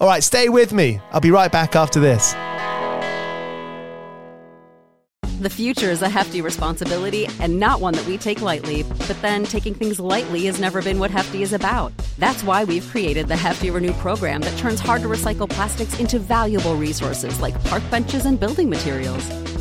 All right, stay with me. I'll be right back after this. The future is a hefty responsibility and not one that we take lightly. But then taking things lightly has never been what Hefty is about. That's why we've created the Hefty Renew program that turns hard to recycle plastics into valuable resources like park benches and building materials.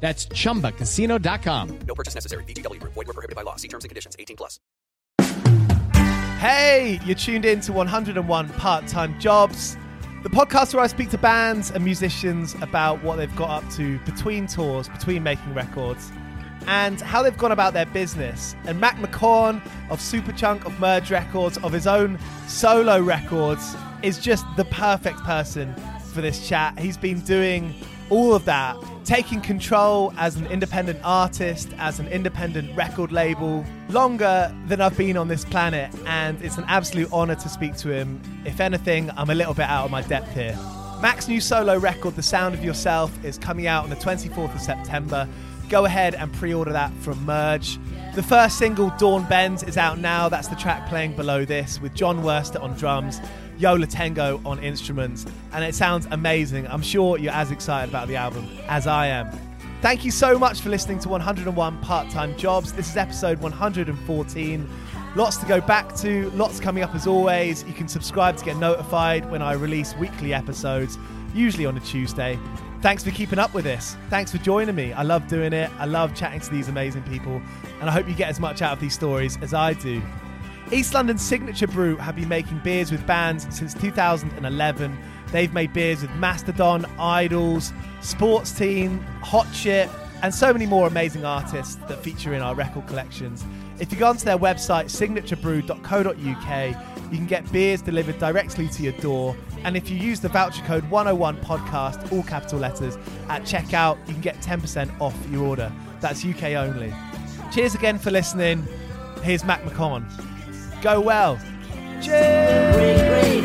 That's chumbacasino.com. No purchase necessary. VGW Group. Void were prohibited by law. See terms and conditions. 18 plus. Hey, you're tuned in to 101 Part Time Jobs, the podcast where I speak to bands and musicians about what they've got up to between tours, between making records, and how they've gone about their business. And Mac McCaughan of Superchunk, of Merge Records, of his own solo records, is just the perfect person for this chat. He's been doing all of that, taking control as an independent artist, as an independent record label, longer than I've been on this planet. And it's an absolute honor to speak to him. If anything, I'm a little bit out of my depth here. Mac's new solo record, The Sound of Yourself, is coming out on the 24th of September. Go ahead and pre order that from Merge. The first single, Dawn Bends, is out now. That's the track playing below this with Jon Wurster on drums, Yo La Tengo on instruments, and it sounds amazing. I'm sure you're as excited about the album as I am. Thank you so much for listening to 101 Part Time Jobs. This is episode 114. Lots to go back to, lots coming up as always. You can subscribe to get notified when I release weekly episodes, usually on a Tuesday. Thanks for keeping up with this. Thanks for joining me. I love doing it. I love chatting to these amazing people, and I hope you get as much out of these stories as I do. East London's Signature Brew have been making beers with bands since 2011. They've made beers with Mastodon, Idles, Sports Team, Hot Chip, and so many more amazing artists that feature in our record collections. If you go onto their website, signaturebrew.co.uk, you can get beers delivered directly to your door. And if you use the voucher code 101 podcast, all capital letters, at checkout, you can get 10% off your order. That's UK only. Cheers again for listening. Here's Mac McCaughan. Go well. Cheers!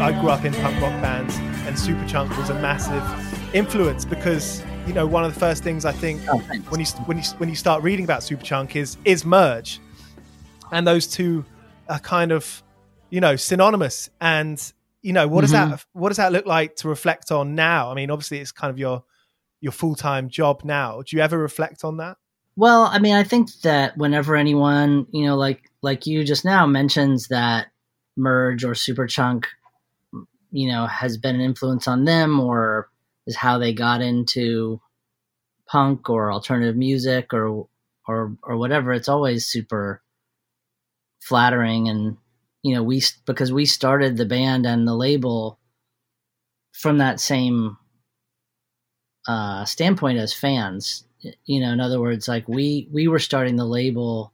I grew up in punk rock bands, and Superchunk was a massive influence because you know one of the first things I think Oh, when you when you when you start reading about Superchunk is is merge, and those two are kind of you know synonymous. And you know what does Mm-hmm. that what does that look like to reflect on now? I mean, obviously it's kind of your your full time job now. Do you ever reflect on that? Well, I mean, I think that whenever anyone, you know, like like you just now mentions that merge or superchunk, you know, has been an influence on them or is how they got into punk or alternative music or or or whatever, it's always super flattering and you know, we because we started the band and the label from that same uh, standpoint as fans. You know, in other words, like we we were starting the label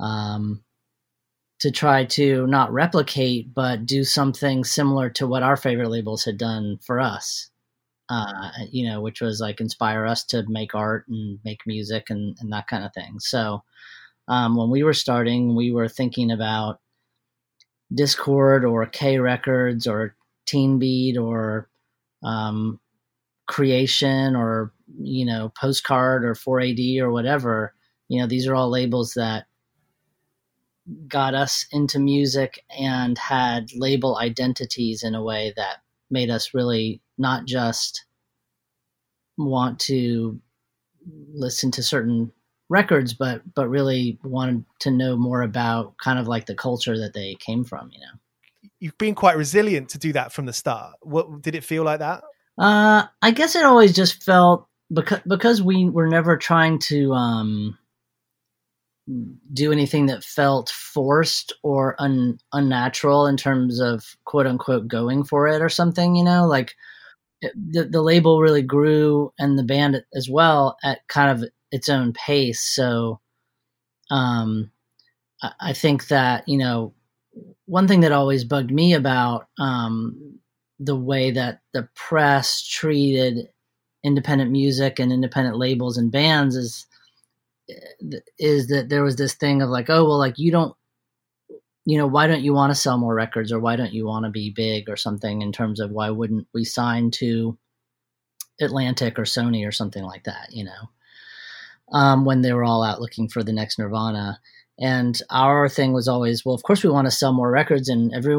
um, to try to not replicate, but do something similar to what our favorite labels had done for us. Uh, you know, which was like inspire us to make art and make music and, and that kind of thing. So um, when we were starting, we were thinking about Dischord or K Records or Teen Beat or um, Creation or you know Postcard or 4AD or whatever. You know, these are all labels that got us into music and had label identities in a way that made us really not just want to listen to certain records but but really wanted to know more about kind of like the culture that they came from you know You've been quite resilient to do that from the start. What did it feel like that? uh i guess it always just felt because because we were never trying to um do anything that felt forced or un, unnatural in terms of quote unquote going for it or something you know? Like it, the, the label really grew and the band as well at kind of its own pace. So um I, I think that you know one thing that always bugged me about um the way that the press treated independent music and independent labels and bands is is that there was this thing of like, oh well, like you don't, you know, why don't you want to sell more records or why don't you want to be big or something in terms of why wouldn't we sign to Atlantic or Sony or something like that, you know, um, when they were all out looking for the next Nirvana. And our thing was always, well, of course we want to sell more records, and every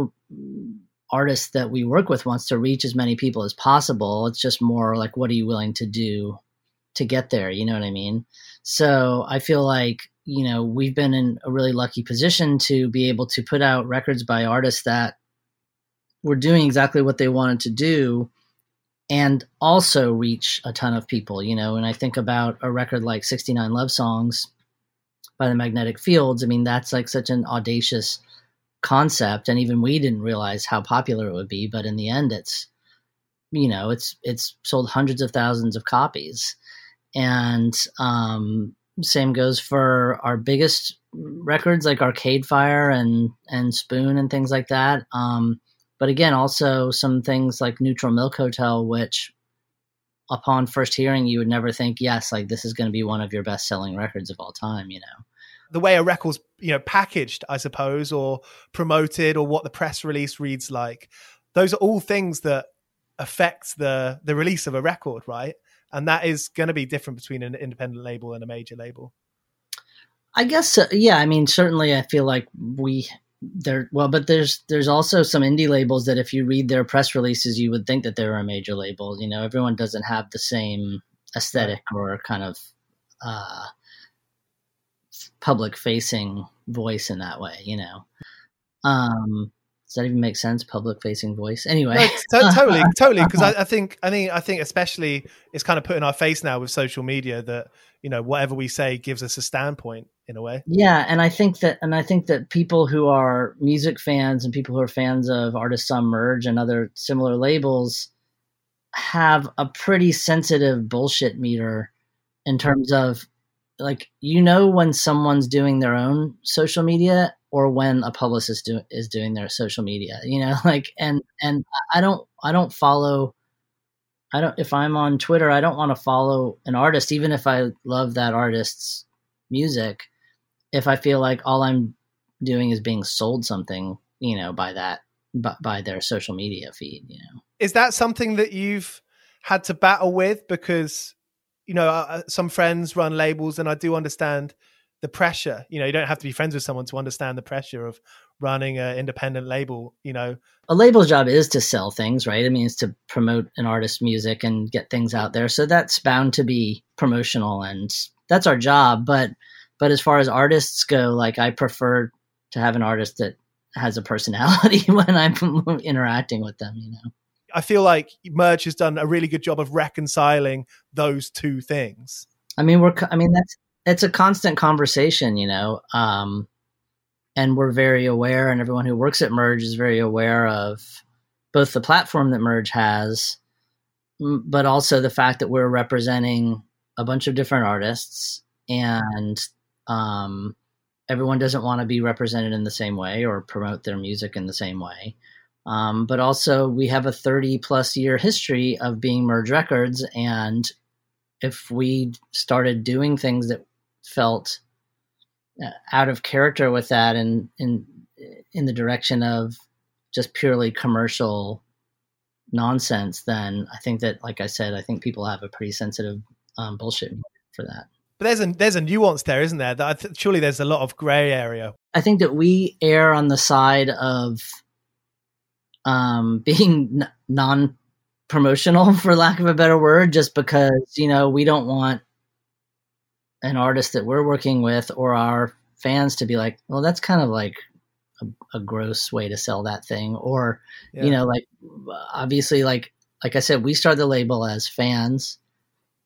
artist that we work with wants to reach as many people as possible. It's just more like, what are you willing to do to get there? You know what I mean? So I feel like, you know, we've been in a really lucky position to be able to put out records by artists that were doing exactly what they wanted to do and also reach a ton of people, you know. And I think about a record like 69 Love Songs by the Magnetic Fields. I mean, that's like such an audacious concept and even we didn't realize how popular it would be, but in the end it's you know, it's it's sold hundreds of thousands of copies. And um same goes for our biggest records like Arcade Fire and and Spoon and things like that. Um but again, also some things like Neutral Milk Hotel, which upon first hearing, you would never think, yes, like this is going to be one of your best selling records of all time, you know? The way a record's you know packaged, I suppose, or promoted, or what the press release reads like. Those are all things that affect the the release of a record, right? And that is going to be different between an independent label and a major label. I guess, uh, yeah. I mean, certainly, I feel like we there. Well, but there's there's also some indie labels that if you read their press releases, you would think that they're a major label. You know, everyone doesn't have the same aesthetic or kind of uh, public facing voice in that way. You know, um, Does that even make sense? Public facing voice. Anyway, no, t- totally, totally. Because I, I, think, I think, I think, especially, it's kind of put in our face now with social media that you know whatever we say gives us a standpoint in a way. Yeah, and I think that, and I think that people who are music fans and people who are fans of Artists on Merge and other similar labels have a pretty sensitive bullshit meter in terms of like you know when someone's doing their own social media or when a publicist do, is doing their social media you know like and and i don't i don't follow i don't if i'm on twitter i don't want to follow an artist even if i love that artist's music if i feel like all i'm doing is being sold something you know by that by, by their social media feed you know. Is that something that you've had to battle with? Because you know uh, uh, some friends run labels and i do understand the pressure. You know you don't have to be friends with someone to understand the pressure of running an independent label you know? A label's job is to sell things right? It means to promote an artist's music and get things out there. So that's bound to be promotional and that's our job. But but as far as artists go like i prefer to have an artist that has a personality when i'm interacting with them you know i feel like merge has done a really good job of reconciling those two things i mean we're i mean that's it's a constant conversation, you know. Um, and we're very aware, and everyone who works at Merge is very aware of both the platform that Merge has, but also the fact that we're representing a bunch of different artists, and um, everyone doesn't want to be represented in the same way or promote their music in the same way. Um, but also, we have a 30 plus year history of being Merge Records, and if we started doing things that felt uh, out of character with that and in in the direction of just purely commercial nonsense, then I think that, like I said, I think people have a pretty sensitive um, bullshit for that. But there's a there's a nuance there, isn't there? That th- surely there's a lot of grey area. I think that we err on the side of um, being n- non promotional, for lack of a better word, just because you know we don't want an artist that we're working with or our fans to be like, well, that's kind of like a, a gross way to sell that thing. Or, yeah. you know, like obviously, like, like I said, we start the label as fans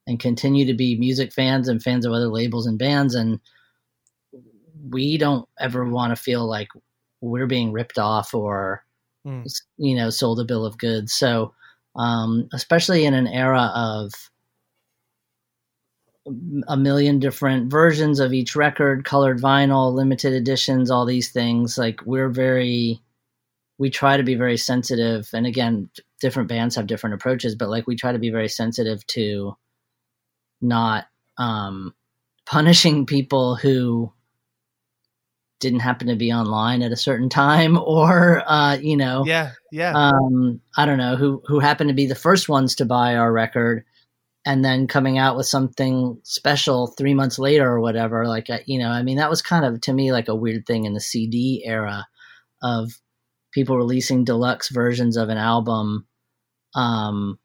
and continue to be music fans and fans of other labels and bands. And we don't ever want to feel like we're being ripped off or, mm. you know, sold a bill of goods. So, um, especially in an era of, a million different versions of each record, colored vinyl, limited editions, all these things. Like we're very, we try to be very sensitive. And again, different bands have different approaches, but like we try to be very sensitive to not um, punishing people who didn't happen to be online at a certain time or uh, you know yeah yeah um, i don't know who who happened to be the first ones to buy our record and then coming out with something special three months later or whatever. Like, uh, you know, I mean, that was kind of to me like a weird thing in the CD era of people releasing deluxe versions of an album um,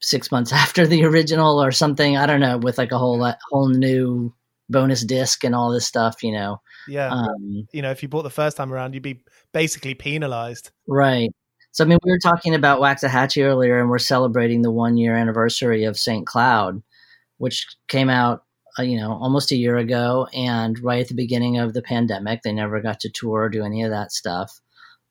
six months after the original or something. I don't know, with like a whole whole new bonus disc and all this stuff. You know, yeah. Um, you know, if you bought the first time around, you'd be basically penalized, right? So I mean, we were talking about Waxahatchee earlier, and we're celebrating the one year anniversary of Saint Cloud, which came out, uh, you know, almost a year ago, and right at the beginning of the pandemic. They never got to tour or do any of that stuff.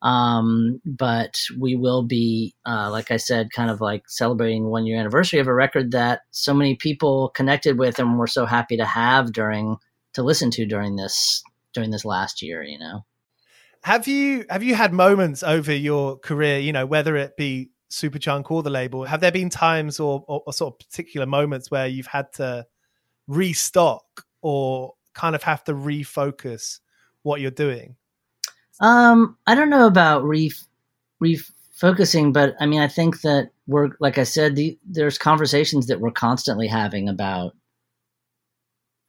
Um, but we will be, uh, like I said, kind of like celebrating one year anniversary of a record that so many people connected with and were so happy to have during to listen to during this during this last year. You know have you have you had moments over your career you know whether it be superchunk or the label have there been times or, or, or, sort of particular moments where you've had to restock or kind of have to refocus what you're doing um i don't know about re refocusing but i mean i think that we're like i said the, there's conversations that we're constantly having about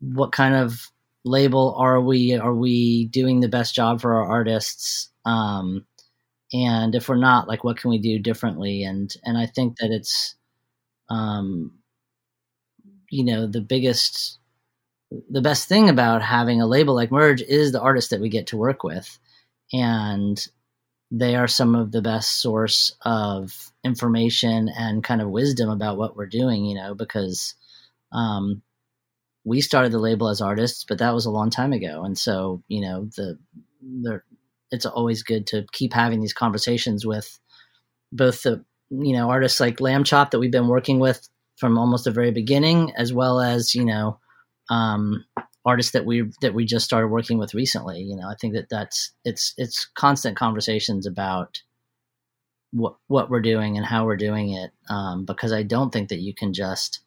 what kind of label are we are we doing the best job for our artists? Um, and if we're not like what can we do differently? And and i think that it's um, you know the biggest the best thing about having a label like merge is the artist that we get to work with and they are some of the best source of information and kind of wisdom about what we're doing, you know, because um, we started the label as artists, but that was a long time ago. And so, you know, the, the, it's always good to keep having these conversations with both the, you know, artists like Lambchop that we've been working with from almost the very beginning, as well as, you know, um, artists that we that we just started working with recently. You know, I think that that's it's it's constant conversations about what what we're doing and how we're doing it. Um, because I don't think that you can just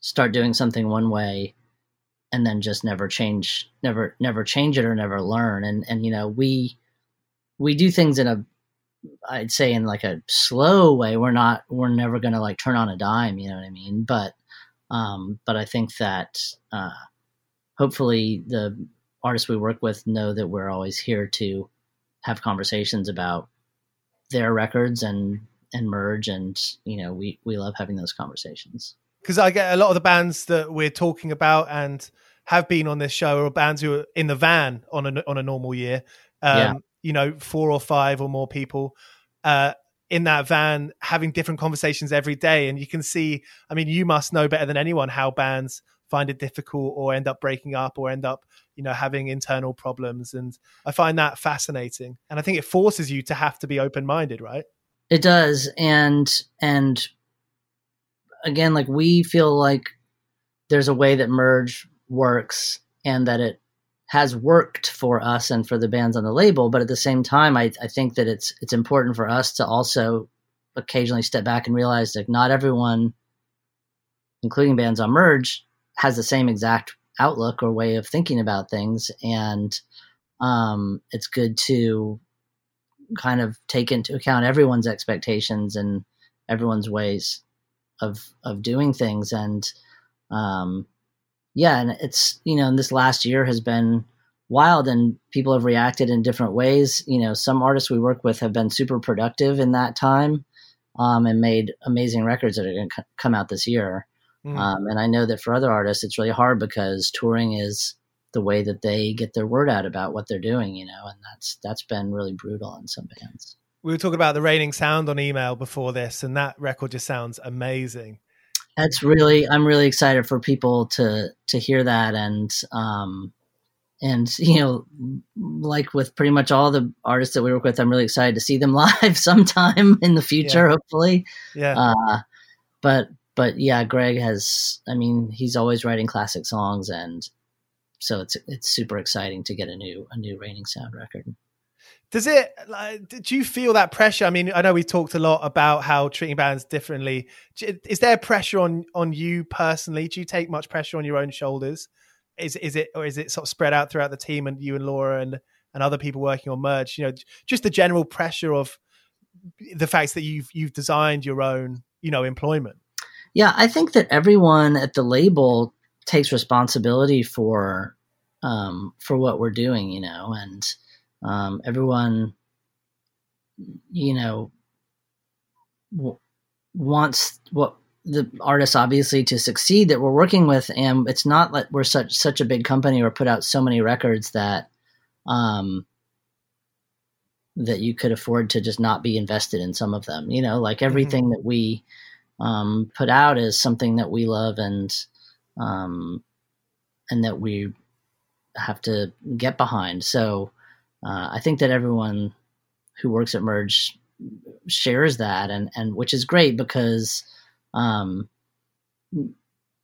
start doing something one way and then just never change never never change it or never learn and and you know we we do things in a i'd say in like a slow way we're not we're never going to like turn on a dime you know what i mean but um but i think that uh hopefully the artists we work with know that we're always here to have conversations about their records and and merge and you know we we love having those conversations because I get a lot of the bands that we're talking about and have been on this show are bands who are in the van on a on a normal year. Um, yeah. You know, four or five or more people uh, in that van having different conversations every day, and you can see. I mean, you must know better than anyone how bands find it difficult or end up breaking up or end up you know having internal problems. And i find that fascinating. And i think it forces you to have to be open minded right? It does. And and again like we feel like there's a way that merge works and that it has worked for us and for the bands on the label but at the same time i, I think that it's it's important for us to also occasionally step back and realize that not everyone including bands on merge has the same exact outlook or way of thinking about things. And um, it's good to kind of take into account everyone's expectations and everyone's ways of of doing things. And um, yeah and it's you know this last year has been wild and people have reacted in different ways you know some artists we work with have been super productive in that time um, and made amazing records that are going to c- come out this year Mm. Um, and I know that for other artists, it's really hard because touring is the way that they get their word out about what they're doing, you know, and that's that's been really brutal in some bands. We were talking about the Reigning Sound on email before this, and that record just sounds amazing. That's really I'm really excited for people to to hear that and um and you know like with pretty much all the artists that we work with i'm really excited to see them live sometime in the future yeah. hopefully yeah uh, but but yeah, Greg has. I mean, he's always writing classic songs, and so it's it's super exciting to get a new a new Reigning Sound record. Does it? Like, do you feel that pressure? I mean, I know we talked a lot about how treating bands differently. Is there pressure on on you personally? Do you take much pressure on your own shoulders? Is is it or is it sort of spread out throughout the team and you and Laura and and other people working on merge? You know, just the general pressure of the fact that you've you've designed your own you know employment. Yeah, I think that everyone at the label takes responsibility for um, for what we're doing, you know, and um, everyone, you know, w- wants what the artists obviously to succeed that we're working with, and it's not like we're such such a big company or put out so many records that um, that you could afford to just not be invested in some of them. You know, like mm-hmm. everything mm-hmm. that we um, put out is something that we love and um, and that we have to get behind. So uh, I think that everyone who works at Merge shares that, and and which is great because um,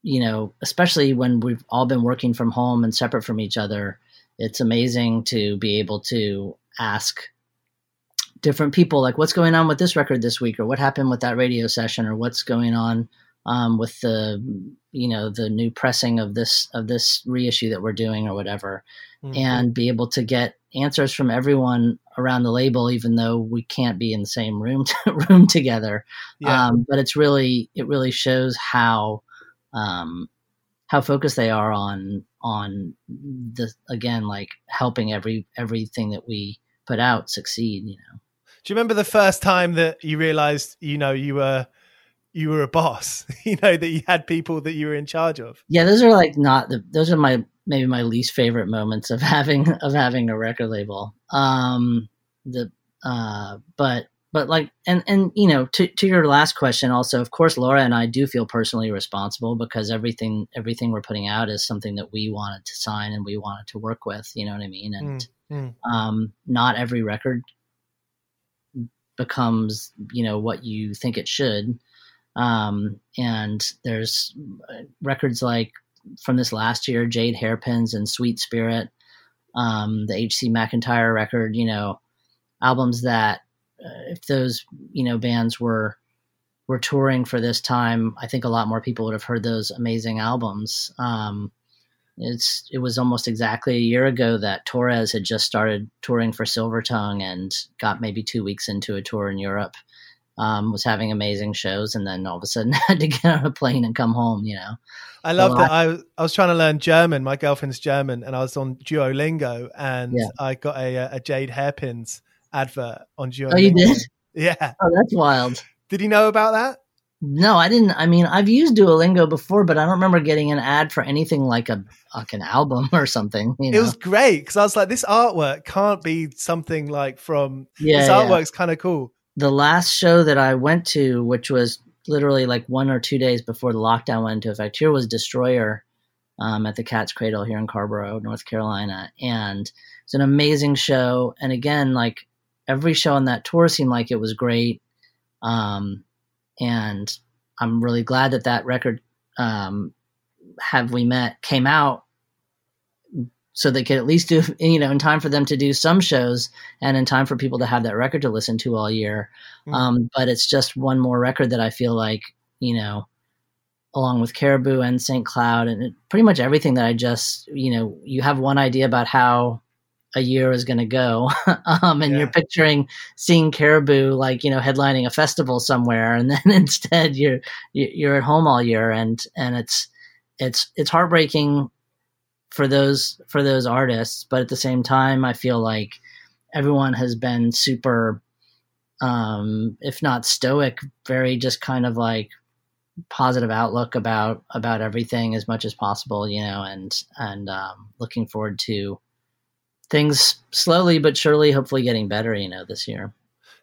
you know, especially when we've all been working from home and separate from each other, it's amazing to be able to ask different people like what's going on with this record this week? Or what happened with that radio session? Or what's going on um, with the you know the new pressing of this of this reissue that we're doing or whatever? Mm-hmm. and be able to get answers from everyone around the label even though we can't be in the same room room together yeah. um, but it's really it really shows how um, how focused they are on on the again like helping every everything that we put out succeed you know do you remember the first time that you realized, you know, you were you were a boss, you know, that you had people that you were in charge of? Yeah, those are like not the those are my maybe my least favorite moments of having of having a record label. Um the uh, but but like and and you know to to your last question also of course Laura and I do feel personally responsible because everything everything we're putting out is something that we wanted to sign and we wanted to work with you know what I mean? And Mm, um not every record becomes you know what you think it should. Um and there's records like from this last year Jade Hairpins and Sweet Spirit um the H.C. McEntire record you know albums that uh, if those you know bands were were touring for this time, I think a lot more people would have heard those amazing albums. Um, it's it was almost exactly a year ago that Torres had just started touring for Silver Tongue and got maybe two weeks into a tour in Europe. Um, was having amazing shows, and then all of a sudden had to get on a plane and come home. You know, I love Well, that. I, I was trying to learn German. My girlfriend's German, and I was on Duolingo, and Yeah. I got a, a Jade Hairpins advert on Duolingo. oh, you did? Yeah. Oh, that's wild. Did you know about that? No, I didn't. I mean, I've used Duolingo before, but I don't remember getting an ad for anything like a like an album or something. You know? It was great because I was like, this artwork can't be something like from. yeah, this yeah. artwork's kind of cool. The last show that I went to, which was literally like one or two days before the lockdown went into effect, here was Destroyer um, at the Cat's Cradle here in Carrboro, North Carolina, and it's an amazing show. And again, like every show on that tour seemed like it was great, um, and I'm really glad that that record, um, "Have We Met," came out. So they could at least do, you know, in time for them to do some shows, and in time for people to have that record to listen to all year. Mm. Um, but it's just one more record that I feel like, you know, along with Caribou and St. Cloud and it- pretty much everything that I just, you know, you have one idea about how a year is going to go. um, and Yeah. you're picturing seeing Caribou like, you know, headlining a festival somewhere. And then instead you're, you're at home all year. And, and it's, it's, it's heartbreaking for those, for those artists. But at the same time, I feel like everyone has been super, um, if not stoic, very just kind of like positive outlook about about everything as much as possible, you know, and and um, looking forward to things slowly but surely, hopefully getting better, you know, this year.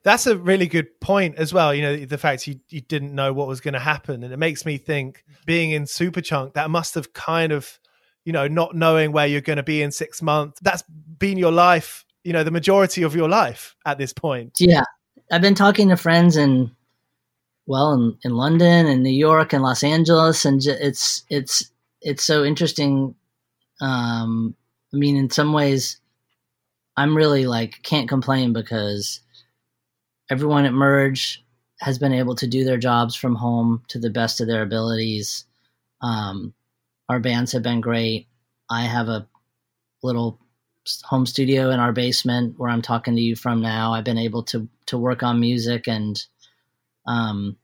That's a really good point as well. You know, the fact you, you didn't know what was going to happen. And it makes me think being in Superchunk, that must have kind of, you know, not knowing where you're going to be in six months. That's been your life, you know, the majority of your life at this point. Yeah, I've been talking to friends in well in, in London and New York and Los Angeles, and it's it's it's so interesting. Um, I mean, in some ways, I'm really like can't complain because everyone at Merge has been able to do their jobs from home to the best of their abilities. Um, our bands have been great. I have a little home studio in our basement where I'm talking to you from now. I've been able to to work on music and um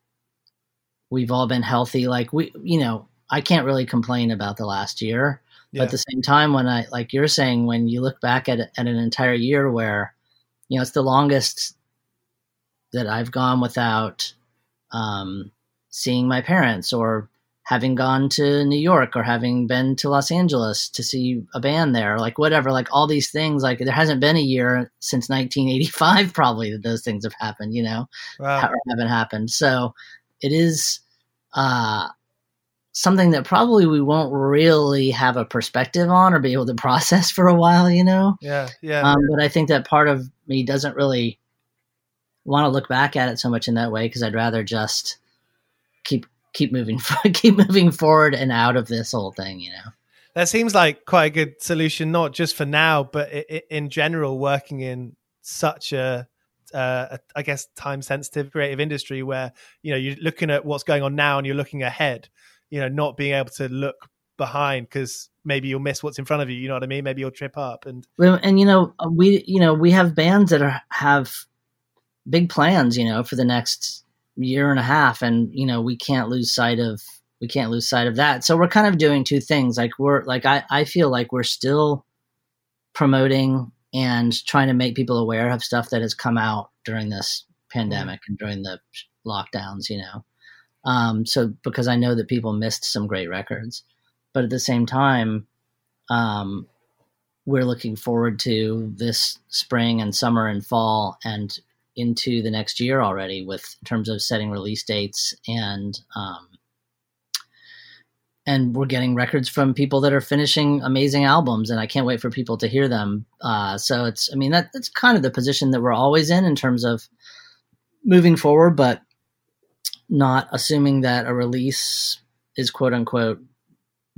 we've all been healthy like we you know, I can't really complain about the last year. But at the same time when I like you're saying when you look back at at an entire year where you know, it's the longest that I've gone without um seeing my parents or having gone to New York or having been to Los Angeles to see a band there, like whatever, like all these things. Like there hasn't been a year since 1985, probably that those things have happened, you know, Wow. haven't happened. So it is uh, something that probably we won't really have a perspective on or be able to process for a while, you know. Yeah. Yeah. Um, but I think that part of me doesn't really want to look back at it so much in that way because I'd rather just keep keep moving keep moving forward and out of this whole thing, you know. that seems like quite a good solution, not just for now, but in general, working in such a, uh, I guess, time sensitive creative industry where, you know, you're looking at what's going on now and you're looking ahead, you know, not being able to look behind because maybe you'll miss what's in front of you. You know what I mean? Maybe you'll trip up. And and you know we you know we have bands that are have big plans you know for the next year and a half and you know we can't lose sight of we can't lose sight of that. So we're kind of doing two things. Like we're like i i feel like we're still promoting and trying to make people aware of stuff that has come out during this pandemic and during the lockdowns you know? Um so because i know that people missed some great records. But at the same time um we're looking forward to this spring and summer and fall and into the next year already with in terms of setting release dates and um, and we're getting records from people that are finishing amazing albums and i can't wait for people to hear them uh, so it's i mean that, that's kind of the position that we're always in in terms of moving forward but not assuming that a release is quote unquote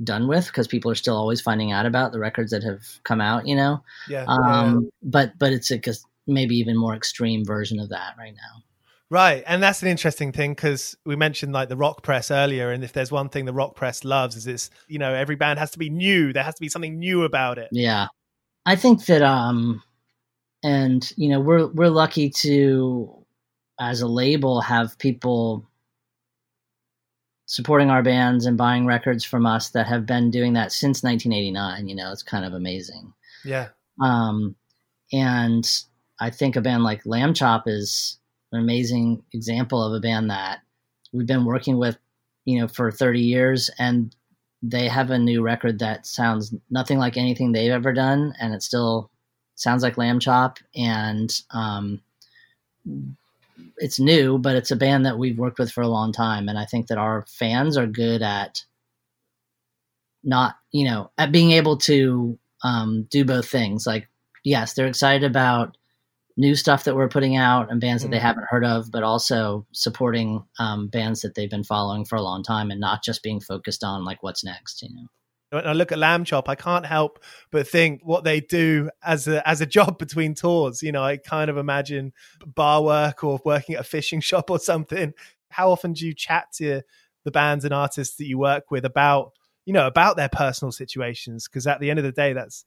done with because people are still always finding out about the records that have come out you know Yeah. um yeah. but but it's a maybe even more extreme version of that right now Right, and that's an interesting thing because we mentioned like the rock press earlier, and if there's one thing the rock press loves is it's you know every band has to be new. There has to be something new about it. Yeah. I think that um and you know, we're we're lucky to as a label have people supporting our bands and buying records from us that have been doing that since 1989, you know, it's kind of amazing. Yeah, Um and I think a band like Lambchop is an amazing example of a band that we've been working with, you know, for 30 years and they have a new record that sounds nothing like anything they've ever done and it still sounds like Lambchop and um it's new, but it's a band that we've worked with for a long time and I think that our fans are good at not, you know, at being able to um do both things. Like yes, they're excited about new stuff that we're putting out and bands that they Mhm. haven't heard of, but also supporting um, bands that they've been following for a long time and not just being focused on like what's next. You know, when I look at Lambchop, I can't help but think what they do as a as a job between tours. You know, I kind of imagine bar work or working at a fishing shop or something. How often do you chat to the bands and artists that you work with about you know about their personal situations? Because at the end of the day, that's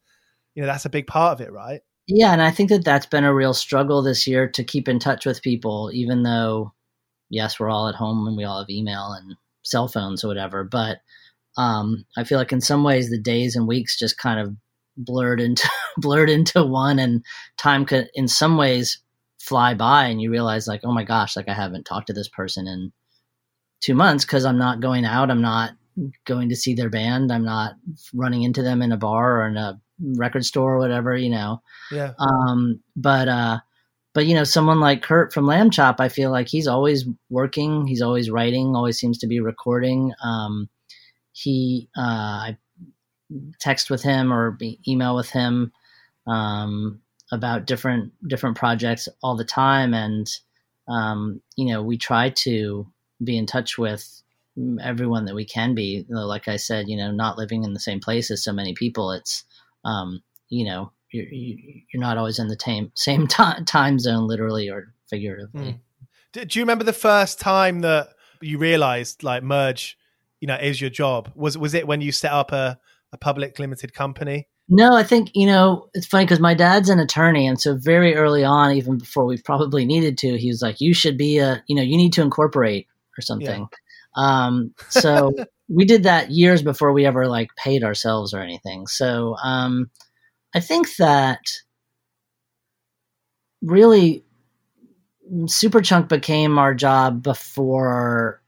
you know that's a big part of it, right? Yeah, and I think that that's been a real struggle this year to keep in touch with people, even though yes, we're all at home and we all have email and cell phones or whatever, but um, I feel like in some ways the days and weeks just kind of blurred into blurred into one, and time could in some ways fly by, and you realize like, oh my gosh, like I haven't talked to this person in two months because I'm not going out, I'm not going to see their band, I'm not running into them in a bar or in a record store or whatever, you know. Yeah, Um, but uh, but you know, someone like Kurt from Lambchop, I feel like he's always working, he's always writing, always seems to be recording. Um, he, uh, I text with him or be, email with him um, about different different projects all the time, and um, you know, we try to be in touch with everyone that we can be. Like I said, you know, not living in the same place as so many people, it's um, you know, you're, you're not always in the same same time time zone, literally or figuratively. Mm. Do, do you remember the first time that you realized like merge, you know, is your job? Was was it when you set up a, a public limited company? No, I think you know it's funny because my dad's an attorney, and so very early on, even before we probably needed to, he was like, "You should be a, you know, you need to incorporate or something." Um, so we did that years before we ever like paid ourselves or anything. So um, I think that really Superchunk became our job before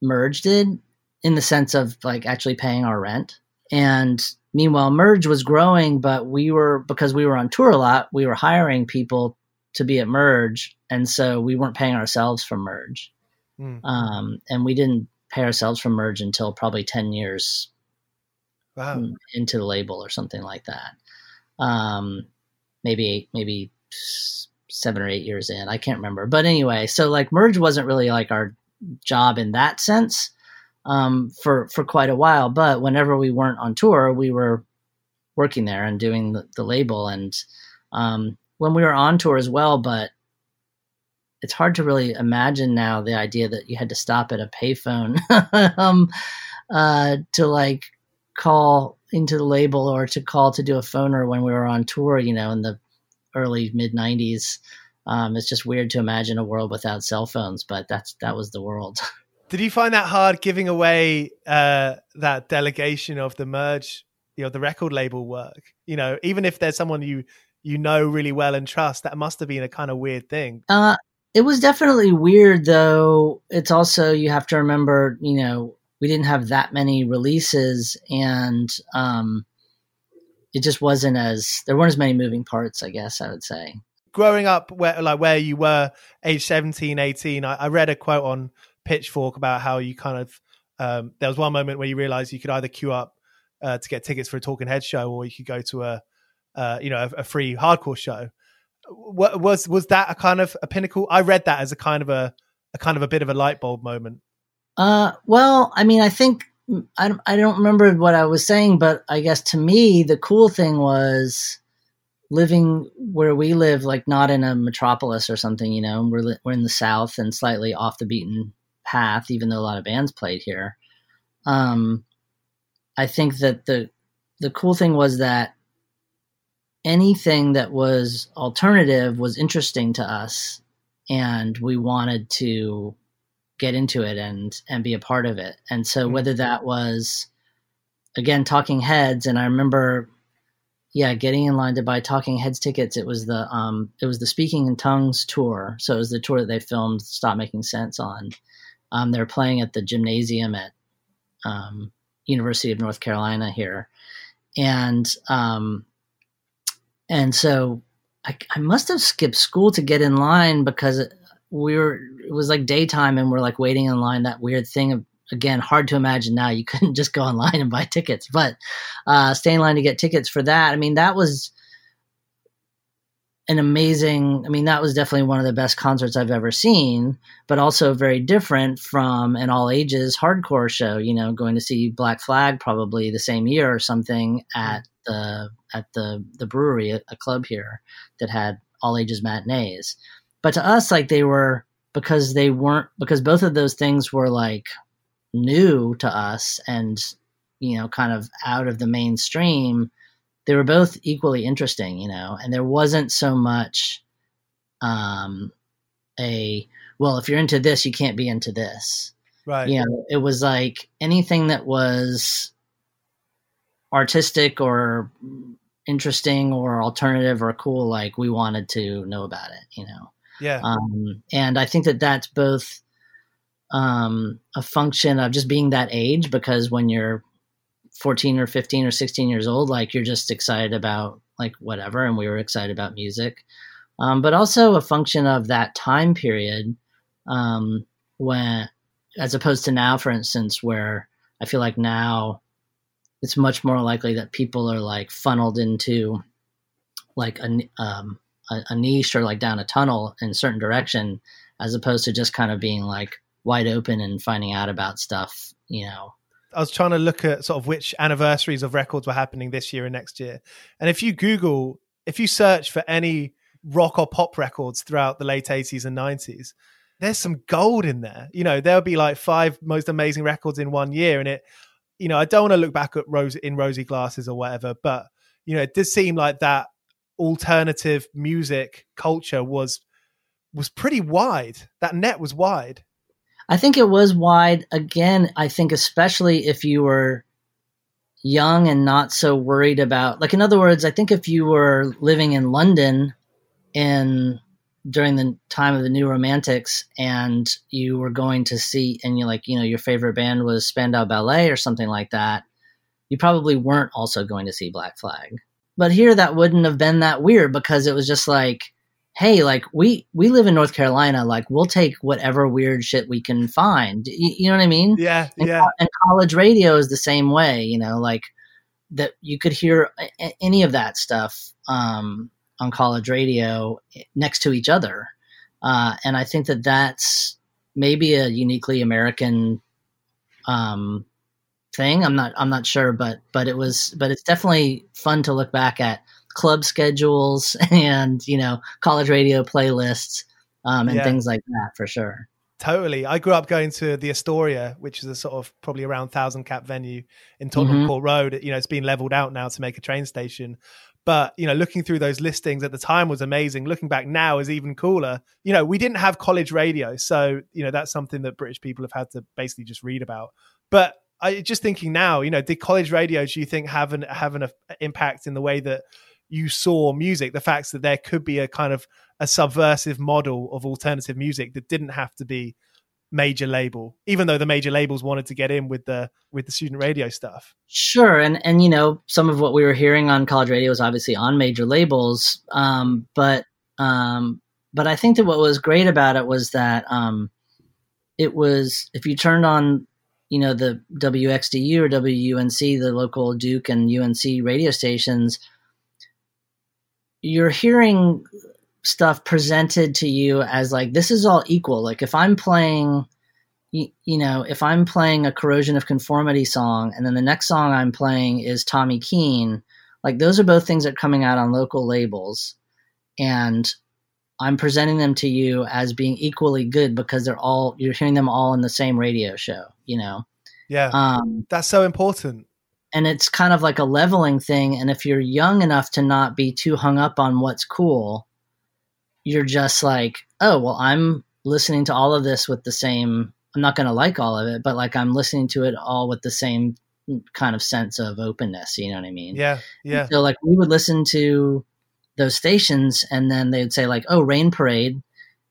Merge did, in the sense of like actually paying our rent. And meanwhile, Merge was growing, but we were because we were on tour a lot, we were hiring people to be at Merge, and so we weren't paying ourselves for Merge. Mm. Um, and we didn't pay ourselves for Merge until probably ten years Wow. mm, into the label or something like that. Um, maybe maybe seven or eight years in. I can't remember. But anyway, so like merge wasn't really like our job in that sense um, for for quite a while. But whenever we weren't on tour, we were working there and doing the, the label. And um, when we were on tour as well, but it's hard to really imagine now the idea that you had to stop at a payphone um, uh, to like call into the label or to call to do a phoner when we were on tour, you know, in the early mid 90s. Um, it's just weird to imagine a world without cell phones, but that's that was the world. Did you find that hard giving away uh, that delegation of the merge, you know, the record label work? You know, even if there's someone you you know really well and trust, that must have been a kind of weird thing. Uh, it was definitely weird, though. It's also you have to remember, you know, we didn't have that many releases, and um, it just wasn't as there weren't as many moving parts. I guess I would say. growing up where like where you were age 17 18 I, I read a quote on pitchfork about how you kind of um, there was one moment where you realized you could either queue up uh, to get tickets for a talking head show or you could go to a uh, you know a, a, free hardcore show what, was was that a kind of a pinnacle i read that as a kind of a, a kind of a bit of a light bulb moment uh well i mean i think I don't, I don't remember what I was saying, but I guess to me, the cool thing was living where we live, like not in a metropolis or something, you know, we're, we're in the South and slightly off the beaten path, even though a lot of bands played here. Um, I think that the, the cool thing was that anything that was alternative was interesting to us and we wanted to get into it and and be a part of it. And so mm-hmm. whether that was again Talking Heads, and I remember, yeah, getting in line to buy Talking Heads tickets. It was the um it was the Speaking in Tongues tour. So it was the tour that they filmed Stop Making Sense on. Um, they're playing at the gymnasium at um, University of North Carolina here, and um, and so I, I must have skipped school to get in line because we were it was like daytime and we're like waiting in line that weird thing of again hard to imagine now. You couldn't just go online and buy tickets. But uh stay in line to get tickets for that. I mean that was an amazing i mean that was definitely one of the best concerts i've ever seen but also very different from an all ages hardcore show you know going to see black flag probably the same year or something at the at the the brewery a, a club here that had all ages matinees. But to us, like they were because they weren't because both of those things were like new to us and you know kind of out of the mainstream they were both equally interesting you know? And there wasn't so much um a well if you're into this you can't be into this. Right. You know it was like anything that was artistic or interesting or alternative or cool like we wanted to know about it you know yeah. Um, and I think that that's both um, a function of just being that age because when you're 14 or 15 or 16 years old, like you're just excited about like whatever. And we were excited about music. Um, but also a function of that time period um, when, as opposed to now, for instance, where I feel like now it's much more likely that people are like funneled into like a, um, a, a niche or like down a tunnel in a certain direction as opposed to just kind of being like wide open and finding out about stuff you know I was trying to look at sort of which anniversaries of records were happening this year and next year. And if you Google, if you search for any rock or pop records throughout the late 80s and 90s, there's some gold in there. You know, there'll be like five most amazing records in one year. And it, you know, I don't want to look back at Rose in rosy glasses or whatever, but, you know, it does seem like that alternative music culture was was pretty wide. That net was wide. I think it was wide again. I think especially if you were young and not so worried about like in other words, I think if you were living in London in during the time of the New Romantics and you were going to see and you like, you know, your favorite band was Spandau Ballet or something like that, you probably weren't also going to see Black Flag. But here that wouldn't have been that weird because it was just like, hey, like we we live in North Carolina, like we'll take whatever weird shit we can find. You, you know what I mean? Yeah, and, yeah. And college radio is the same way, you know, like that you could hear any of that stuff um, on college radio next to each other, uh, and I think that that's maybe a uniquely American um, thing. I'm not I'm not sure, but but it was but it's definitely fun to look back at club schedules and you know college radio playlists um, and yeah. things like that for sure. Totally. I grew up going to the Astoria, which is a sort of probably around thousand cap venue in Tottenham mm-hmm. Court Road. You know, it's been leveled out now to make a train station. But, you know, looking through those listings at the time was amazing. Looking back now is even cooler. You know, we didn't have college radio. So, you know, that's something that British people have had to basically just read about. But I just thinking now, you know, did college radio do you think have an have an impact in the way that you saw music? The fact that there could be a kind of a subversive model of alternative music that didn't have to be major label, even though the major labels wanted to get in with the with the student radio stuff. Sure, and and you know, some of what we were hearing on college radio is obviously on major labels, um, but Um, but I think that what was great about it was that um, it was if you turned on you know the WXDU or WUNC, the local Duke and UNC radio stations, you're hearing stuff presented to you as like this is all equal. Like if I'm playing, you, you know, if I'm playing a Corrosion of Conformity song, and then the next song I'm playing is Tommy Keene, like those are both things that are coming out on local labels, and I'm presenting them to you as being equally good because they're all you're hearing them all in the same radio show. You know. Yeah. Um, That's so important and it's kind of like a leveling thing and if you're young enough to not be too hung up on what's cool you're just like oh well i'm listening to all of this with the same i'm not going to like all of it but like i'm listening to it all with the same kind of sense of openness you know what i mean? Yeah yeah. so like we would listen to those stations and then they would say like oh rain parade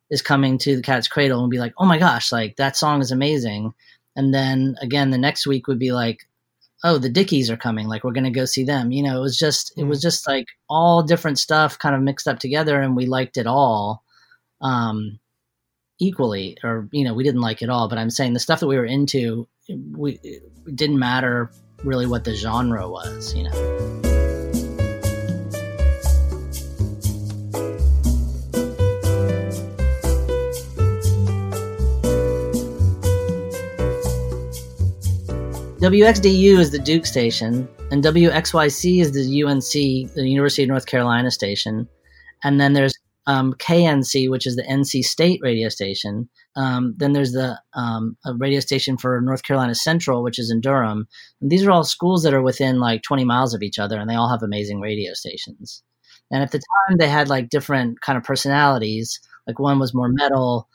is coming to the cat's cradle and be like oh my gosh like that song is amazing. And then again the next week would be like oh the dickies are coming like we're going to go see them you know it was just it was mm. just like all different stuff kind of mixed up together and we liked it all um equally or you know we didn't like it all but i'm saying the stuff that we were into we it didn't matter really what the genre was you know WXDU is the Duke station, and WXYC is the UNC, the University of North Carolina station. And then there's um, KNC, which is the NC State radio station. Um, then there's the um, radio station for North Carolina Central, which is in Durham. And these are all schools that are within like 20 miles of each other, and they all have amazing radio stations. And at the time, they had like different kind of personalities. Like one was more metal.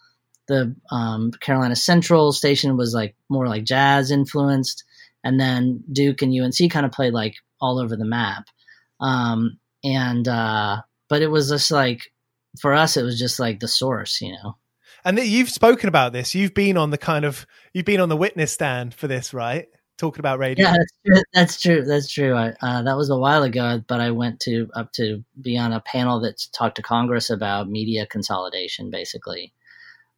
The um, Carolina Central station was like more like jazz influenced and then Duke and UNC kind of played like all over the map. Um, and uh, but it was just like for us, it was just like the source, you know. And you've spoken about this. You've been on the kind of you've been on the witness stand for this, right? Talking about radio. Yeah, that's true. That's true. That's true. I, uh, that was a while ago, but I went to up to be on a panel that talked to Congress about media consolidation, basically.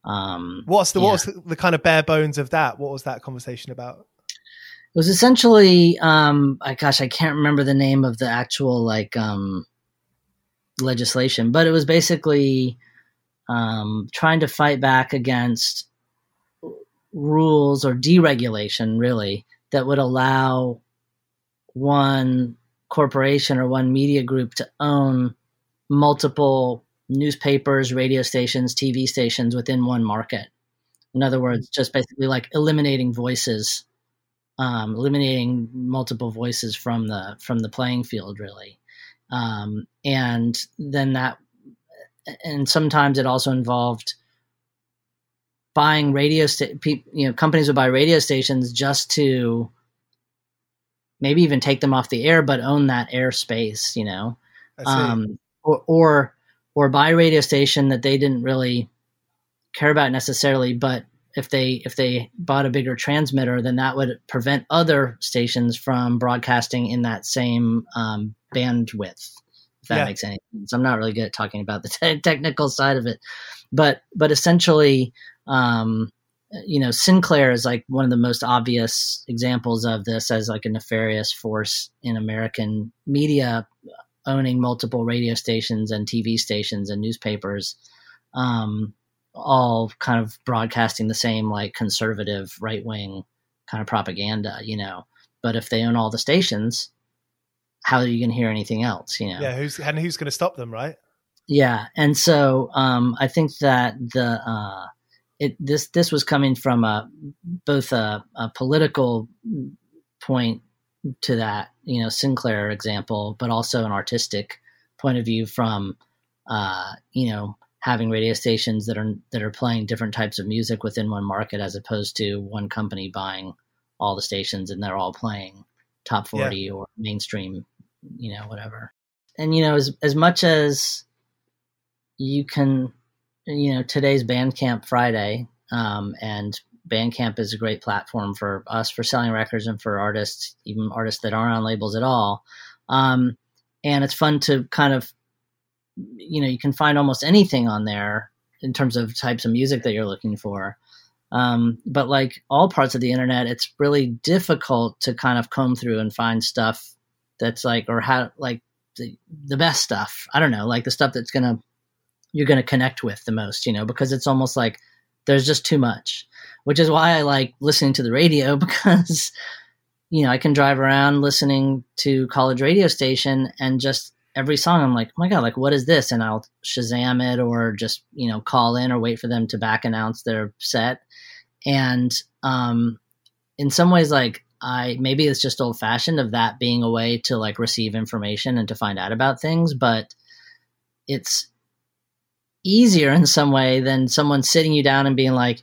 Um, what's the yeah. what's the, the kind of bare bones of that? What was that conversation about? It was essentially, um, I, gosh, I can't remember the name of the actual like um, legislation, but it was basically um, trying to fight back against rules or deregulation, really, that would allow one corporation or one media group to own multiple newspapers, radio stations, TV stations within one market. In other words, just basically like eliminating voices um, eliminating multiple voices from the from the playing field really. Um, and then that and sometimes it also involved buying radio sta- pe- you know companies would buy radio stations just to maybe even take them off the air but own that airspace you know? Um, or, or or buy a radio station that they didn't really care about necessarily but if they if they bought a bigger transmitter, then that would prevent other stations from broadcasting in that same um, bandwidth. If that yeah. makes any sense, I'm not really good at talking about the te- technical side of it, but but essentially, um, you know, Sinclair is like one of the most obvious examples of this as like a nefarious force in American media, owning multiple radio stations and TV stations and newspapers. Um, all kind of broadcasting the same like conservative right wing kind of propaganda, you know. But if they own all the stations, how are you going to hear anything else, you know? Yeah, who's and who's going to stop them, right? Yeah, and so um, I think that the uh, it this this was coming from a both a, a political point to that, you know, Sinclair example, but also an artistic point of view from, uh, you know, having radio stations that are that are playing different types of music within one market as opposed to one company buying all the stations and they're all playing top 40 yeah. or mainstream you know whatever and you know as as much as you can you know today's bandcamp friday um, and bandcamp is a great platform for us for selling records and for artists even artists that aren't on labels at all um, and it's fun to kind of you know you can find almost anything on there in terms of types of music that you're looking for. Um, but like all parts of the internet, it's really difficult to kind of comb through and find stuff that's like or how like the the best stuff. I don't know, like the stuff that's gonna you're gonna connect with the most, you know, because it's almost like there's just too much. Which is why I like listening to the radio because you know I can drive around listening to college radio station and just every song I'm like, oh my god, like what is this? And I'll Shazam it or just you know call in or wait for them to back announce their set. And um, in some ways, like I maybe it's just old fashioned of that being a way to like receive information and to find out about things, but it's easier in some way than someone sitting you down and being like,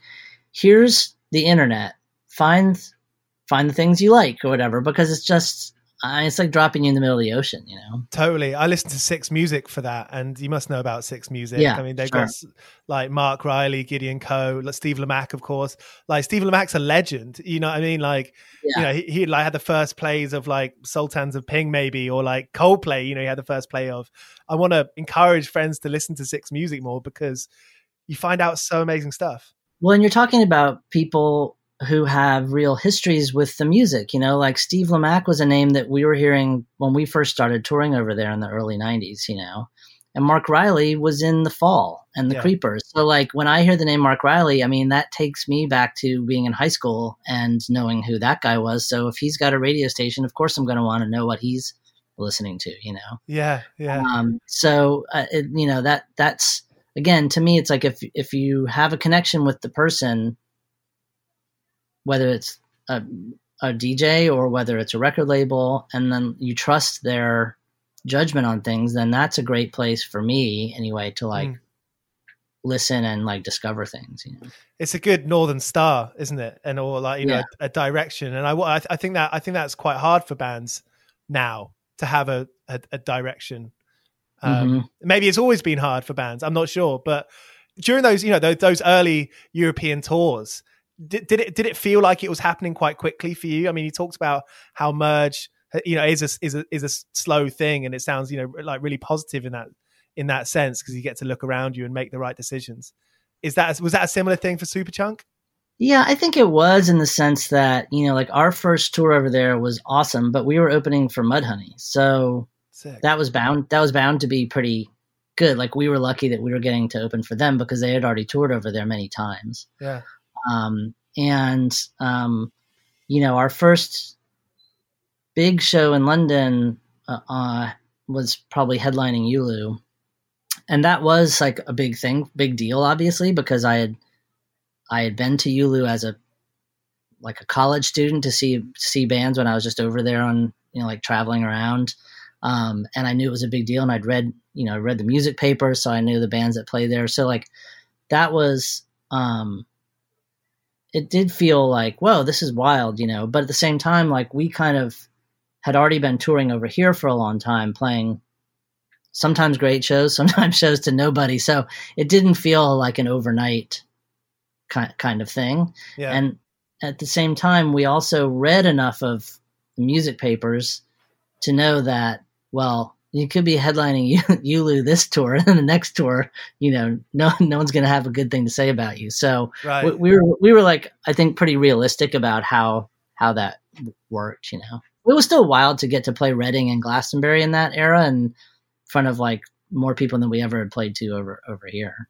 here's the internet, find find the things you like or whatever, because it's just it's like dropping you in the middle of the ocean, you know. Totally. I listened to Six Music for that, and you must know about Six Music. Yeah, I mean, they've sure. got like Marc Riley, Gideon Coe, like Steve Lamacq, of course. Like Steve Lamacq's a legend. You know what I mean? Like, Yeah. you know, he, he like had the first plays of like Sultans of Ping, maybe, or like Coldplay. You know, he had the first play of. I want to encourage friends to listen to Six Music more because you find out so amazing stuff. Well, and you're talking about people who have real histories with the music, you know, like Steve Lamacq was a name that we were hearing when we first started touring over there in the early 90s, you know. And Marc Riley was in The Fall and The Yeah. Creepers. So, like, when I hear the name Marc Riley, I mean, that takes me back to being in high school and knowing who that guy was. So, if he's got a radio station, of course, I'm going to want to know what he's listening to, you know. Yeah, yeah, Um, so uh, it, you know that that's again to me, it's like if if you have a connection with the person, whether it's a, a DJ or whether it's a record label, and then you trust their judgment on things, then that's a great place for me anyway to like Mm. listen and like discover things. You know? it's a good northern star, isn't it? And or like you know Yeah. a, direction. And I, I I think that I think that's quite hard for bands now to have a a, a direction. Um, Maybe it's always been hard for bands. I'm not sure, but during those you know those, those early European tours, did, did it did it feel like it was happening quite quickly for you? I mean, you talked about how merge uh, you know is a is a is a slow thing, and it sounds you know like really positive in that in that sense because you get to look around you and make the right decisions. Is that was that a similar thing for Superchunk? Yeah, I think it was in the sense that, you know, like our first tour over there was awesome, but we were opening for Mudhoney. So Sick. that was bound that was bound to be pretty good. Like we were lucky that we were getting to open for them because they had already toured over there many times. yeah. Um, and um, you know, our first big show in London uh, uh, was probably headlining ULU, and that was like a big thing, big deal, obviously, because I had I had been to ULU as a like a college student to see see bands when I was just over there on you know like traveling around. Um, and I knew it was a big deal, and I'd read you know read the music papers, so I knew the bands that play there. So like that was um, it did feel like whoa, this is wild, you know. But at the same time, like we kind of had already been touring over here for a long time, playing sometimes great shows, sometimes shows to nobody. So it didn't feel like an overnight kind kind of thing. Yeah. And at the same time, we also read enough of the music papers to know that, well, you could be headlining U- ULU this tour, and the next tour, you know, no no one's going to have a good thing to say about you. So right. we, we were we were like, I think, pretty realistic about how how that worked. You know, it was still wild to get to play Reading and Glastonbury in that era, and in front of like more people than we ever had played to over over here.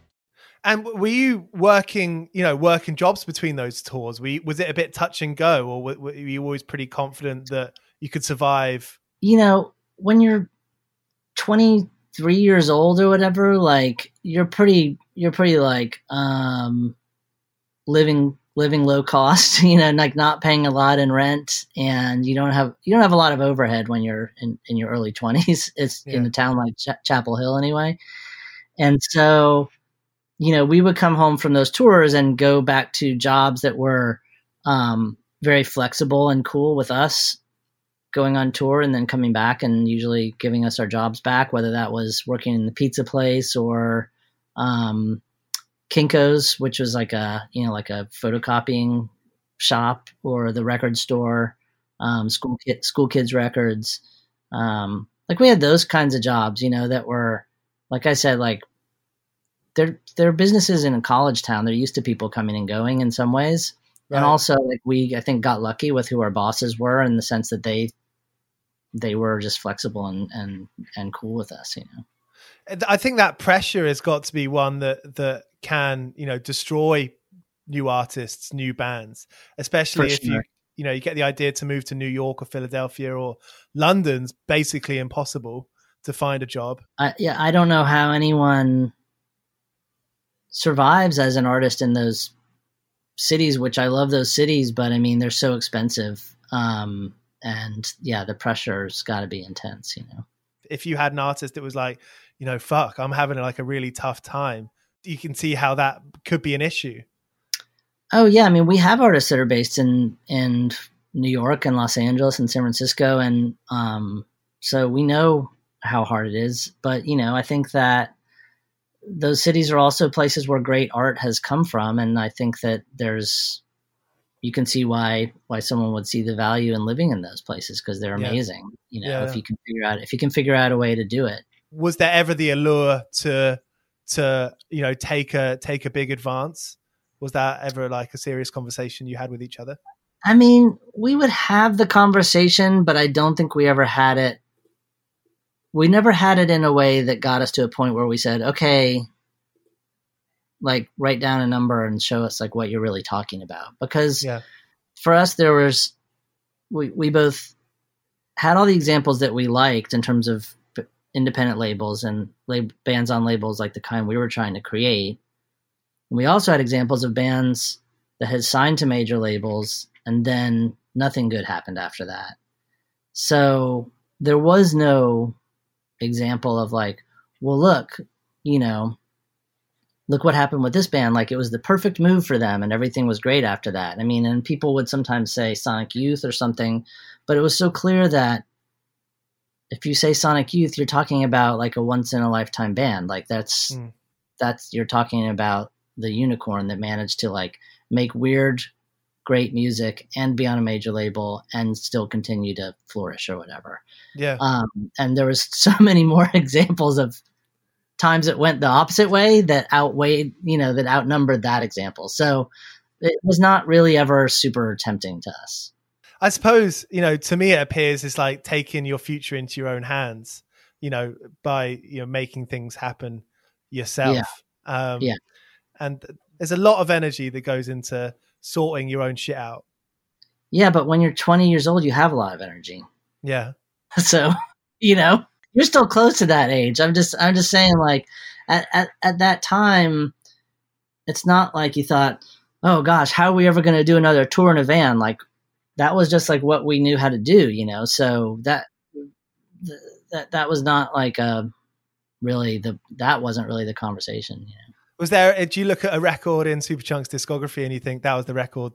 And were you working, you know, working jobs between those tours? Were you, was it a bit touch and go, or were, were you always pretty confident that you could survive? you know, when you're 23 years old or whatever, like you're pretty, you're pretty like, um, living living low cost, you know, like not paying a lot in rent, and you don't have you don't have a lot of overhead when you're in, in your early twenties. It's Yeah. in a town like Ch- Chapel Hill anyway, and so you know we would come home from those tours and go back to jobs that were um, very flexible and cool with us going on tour and then coming back and usually giving us our jobs back, whether that was working in the pizza place or um, Kinko's, which was like a you know like a photocopying shop, or the record store, um, school school kids records. Um, like we had those kinds of jobs, you know, that were like I said, like they're they're businesses in a college town. They're used to people coming and going in some ways. And also, like we, I think, got lucky with who our bosses were in the sense that they they were just flexible and and and cool with us. You know, And I think that pressure has got to be one that that can you know destroy new artists, new bands, especially For if you you know you get the idea to move to New York or Philadelphia or London's basically impossible to find a job. I, yeah, I don't know how anyone survives as an artist in those cities. Which I love those cities, but I mean they're so expensive. Um, and yeah, the pressure's got to be intense. You know. If you had an artist that was like, you know, fuck, I'm having like a really tough time, you can see how that could be an issue. Oh yeah, I mean we have artists that are based in in New York and Los Angeles and San Francisco, and um, so we know how hard it is. But you know, I think that those cities are also places where great art has come from, and I think that there's you can see why why someone would see the value in living in those places because they're Yeah. amazing. You know, Yeah, if you can figure out if you can figure out a way to do it. Was there ever the allure to to you know take a take a big advance? Was that ever like a serious conversation you had with each other? I mean, we would have the conversation, but I don't think we ever had it. We never had it in a way that got us to a point where we said, okay, like write down a number and show us like what you're really talking about. Because Yeah. for us, there was, we, we both had all the examples that we liked in terms of independent labels and lab- bands on labels like the kind we were trying to create. We also had examples of bands that had signed to major labels and then nothing good happened after that. So there was no example of like, well, look, you know, look what happened with this band. Like it was the perfect move for them and everything was great after that. I mean, and people would sometimes say Sonic Youth or something, but it was so clear that if you say Sonic Youth, you're talking about like a once in a lifetime band. Like that's, Mm. that's, you're talking about the unicorn that managed to like make weird, great music and be on a major label and still continue to flourish or whatever. Yeah. Um, and there was so many more examples of times it went the opposite way that outweighed, you know, that outnumbered that example. So it was not really ever super tempting to us. I suppose, you know, to me it appears it's like taking your future into your own hands, you know, by, you know, making things happen yourself. Um Yeah. and there's a lot of energy that goes into sorting your own shit out. Yeah, but when you're 20 years old, you have a lot of energy. Yeah. So, you know, you're still close to that age. I'm just, I'm just saying, like, at, at, at that time, it's not like you thought, oh gosh, how are we ever going to do another tour in a van? Like, that was just like what we knew how to do, you know? So that, that, that was not like a really the, that wasn't really the conversation, you know? Was there uh, did you look at a record in Superchunk's discography and you think that was the record,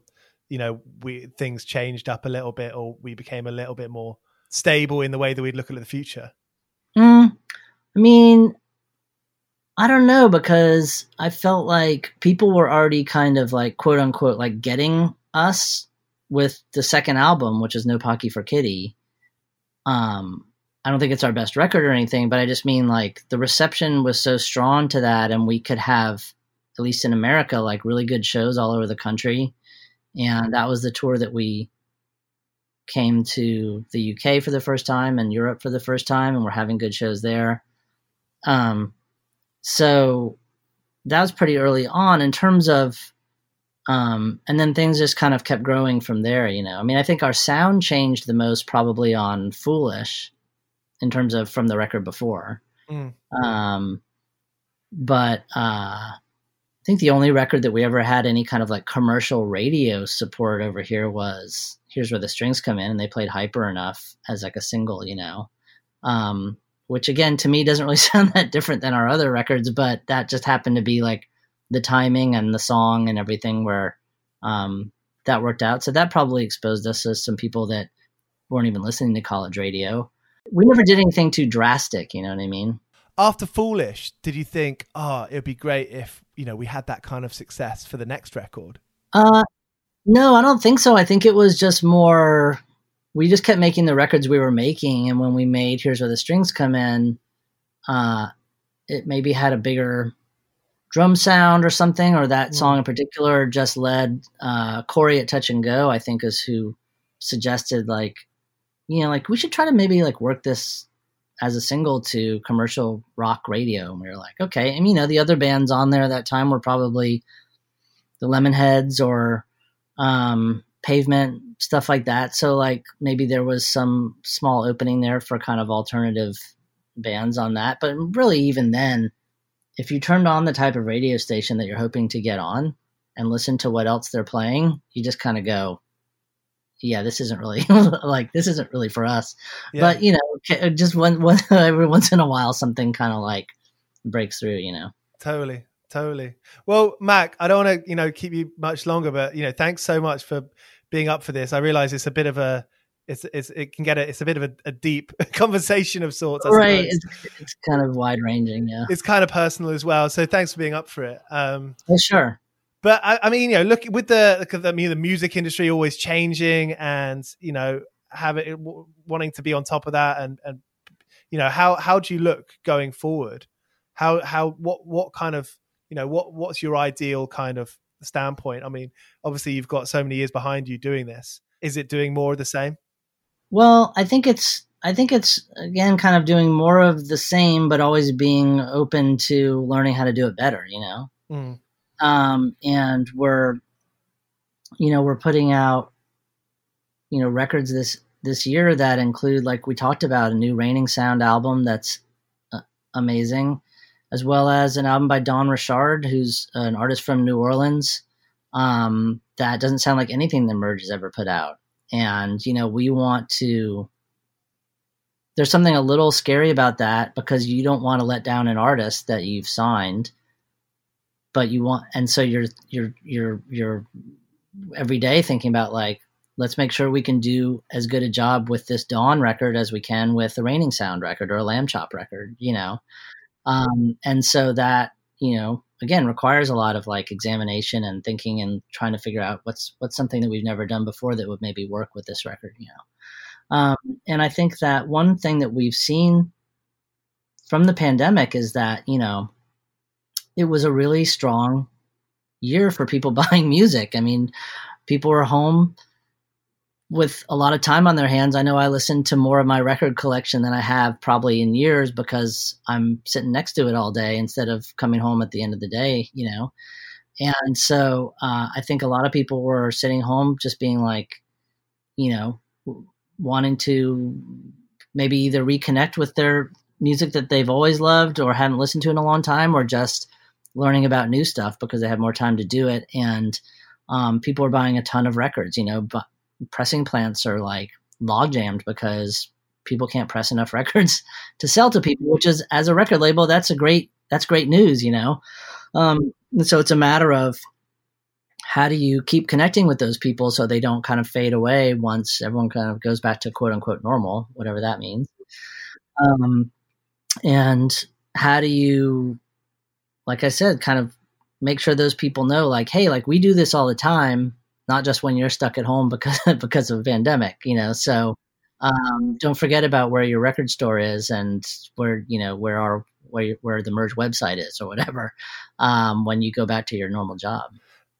you know, we things changed up a little bit or we became a little bit more stable in the way that we'd look at the future? Mm, I mean, I don't know because I felt like people were already kind of like quote unquote like getting us with the second album, which is No Pocky for Kitty. Um, I don't think it's our best record or anything, but I just mean like the reception was so strong to that, and we could have, at least in America, like really good shows all over the country. And that was the tour that we came to the UK for the first time and Europe for the first time, and we're having good shows there. Um, so that was pretty early on in terms of, um, and then things just kind of kept growing from there. You know, I mean, I think our sound changed the most probably on Foolish, in terms of from the record before. Mm. Um, but uh, I think the only record that we ever had any kind of like commercial radio support over here was here's where the strings come in and they played hyper enough as like a single you know? Um, which again to me doesn't really sound that different than our other records but that just happened to be like the timing and the song and everything where um, that worked out. So that probably exposed us to some people that weren't even listening to college radio. We never did anything too drastic you know what i mean? After Foolish, did you think, oh, it would be great if you know we had that kind of success for the next record? Uh, no, I don't think so. I think it was just more. We just kept making the records we were making, and when we made "Here's Where the Strings Come In," uh, it maybe had a bigger drum sound or something, or that song in particular just led uh, Corey at Touch and Go. I think is who suggested like, you know, like we should try to maybe like work this as a single to commercial rock radio. And we were like, okay. And you know, the other bands on there at that time were probably the Lemonheads or um, Pavement, stuff like that. So like maybe there was some small opening there for kind of alternative bands on that. But really, even then, if you turned on the type of radio station that you're hoping to get on and listen to what else they're playing, you just kind of go, yeah, this isn't really like this isn't really for us. Yeah. But you know, just one, one every once in a while, something kind of like breaks through. You know. Totally, totally. Well, Mac, I don't want to you know keep you much longer, but you know, thanks so much for being up for this. I realize it's a bit of a it's it's it can get a it's a bit of a, a deep conversation of sorts. I right. It's, it's kind of wide ranging. Yeah. It's kind of personal as well. So thanks for being up for it. Um, Yeah, sure. but I, I mean, you know, look with the, I mean, the music industry always changing, and you know, have it w- wanting to be on top of that, and and you know, how how do you look going forward? How how what what kind of you know what what's your ideal kind of standpoint? I mean, obviously you've got so many years behind you doing this. Is it doing more of the same? Well, I think it's I think it's again kind of doing more of the same, but always being open to learning how to do it better. You know. Mm. um, and we're you know we're putting out you know records this this year that include like we talked about a new Reigning Sound album that's uh, amazing as well as an album by Dawn Richard who's an artist from new orleans um, that doesn't sound like anything that merge has ever put out. And you know we want to there's something a little scary about that because you don't want to let down an artist that you've signed but you want and so you're you're you're you're every day thinking about like let's make sure we can do as good a job with this dawn record as we can with a Reigning Sound record or a Lambchop record you know um, and so that you know again requires a lot of like examination and thinking and trying to figure out what's what's something that we've never done before that would maybe work with this record you know um, and i think that one thing that we've seen from the pandemic is that you know it was a really strong year for people buying music. I mean, people were home with a lot of time on their hands. I know I listened to more of my record collection than I have probably in years because I'm sitting next to it all day instead of coming home at the end of the day, you know. And so uh, I think a lot of people were sitting home just being like, you know, wanting to maybe either reconnect with their music that they've always loved or hadn't listened to in a long time or just learning about new stuff because they had more time to do it and um, people are buying a ton of records you know but pressing plants are like log jammed because people can't press enough records to sell to people which is as a record label that's a great that's great news you know? Um, so it's a matter of how do you keep connecting with those people so they don't kind of fade away once everyone kind of goes back to quote unquote normal whatever that means. Um, and how do you like i said kind of make sure those people know like hey like we do this all the time not just when you're stuck at home because because of a pandemic you know? So um, don't forget about where your record store is and where you know where our where, where the merge website is or whatever um, when you go back to your normal job.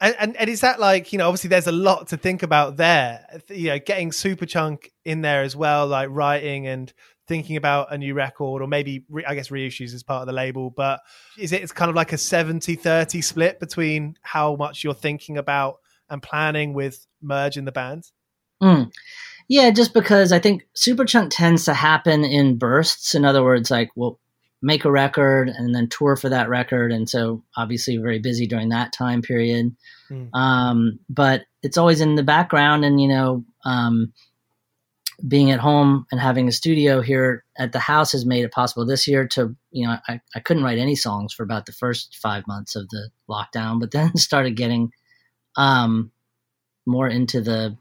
And, and and is that like you know obviously there's a lot to think about there you know getting Superchunk in there as well like writing and thinking about a new record or maybe re- I guess reissues as part of the label but is it it's kind of like a 70-30 split between how much you're thinking about and planning with merge in the band Mm. Yeah, just because I think Superchunk tends to happen in bursts. In other words, like we'll make a record and then tour for that record. And so obviously very busy during that time period. Mm. Um, but it's always in the background and, you know, um, being at home and having a studio here at the house has made it possible this year to, you know, I, I couldn't write any songs for about the first five months of the lockdown, but then started getting, um, more into the,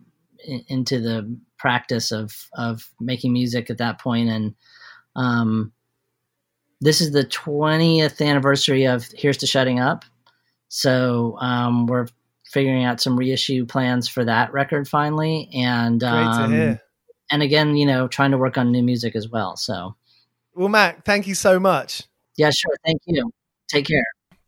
into the practice of, of making music at that. And, um, this is the 20th anniversary of Here's to Shutting Up. So um, we're figuring out some reissue plans for that record finally. And um, and again, you know, trying to work on new music as well. So, well, Mac, thank you so much. Yeah, sure. Thank you. Take care.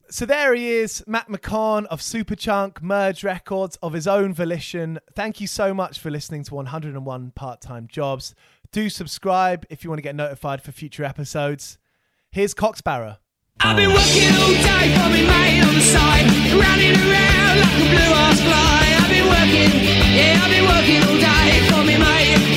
So there he is, Mac McCaughan of Superchunk, Merge Records of his own volition. Thank you so much for listening to 101 Part Time Jobs. Do subscribe if you want to get notified for future episodes. Here's Cocksparrow. I've been working all day for me mate on the side, running around like a blue ass fly. I've been working, yeah, I've been working all day for me mate.